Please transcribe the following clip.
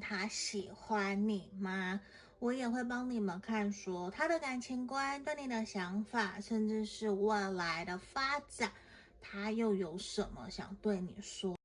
他喜欢你吗？我也会帮你们看，说他的感情观，对你的想法，甚至是未来的发展。他又有什么想对你说？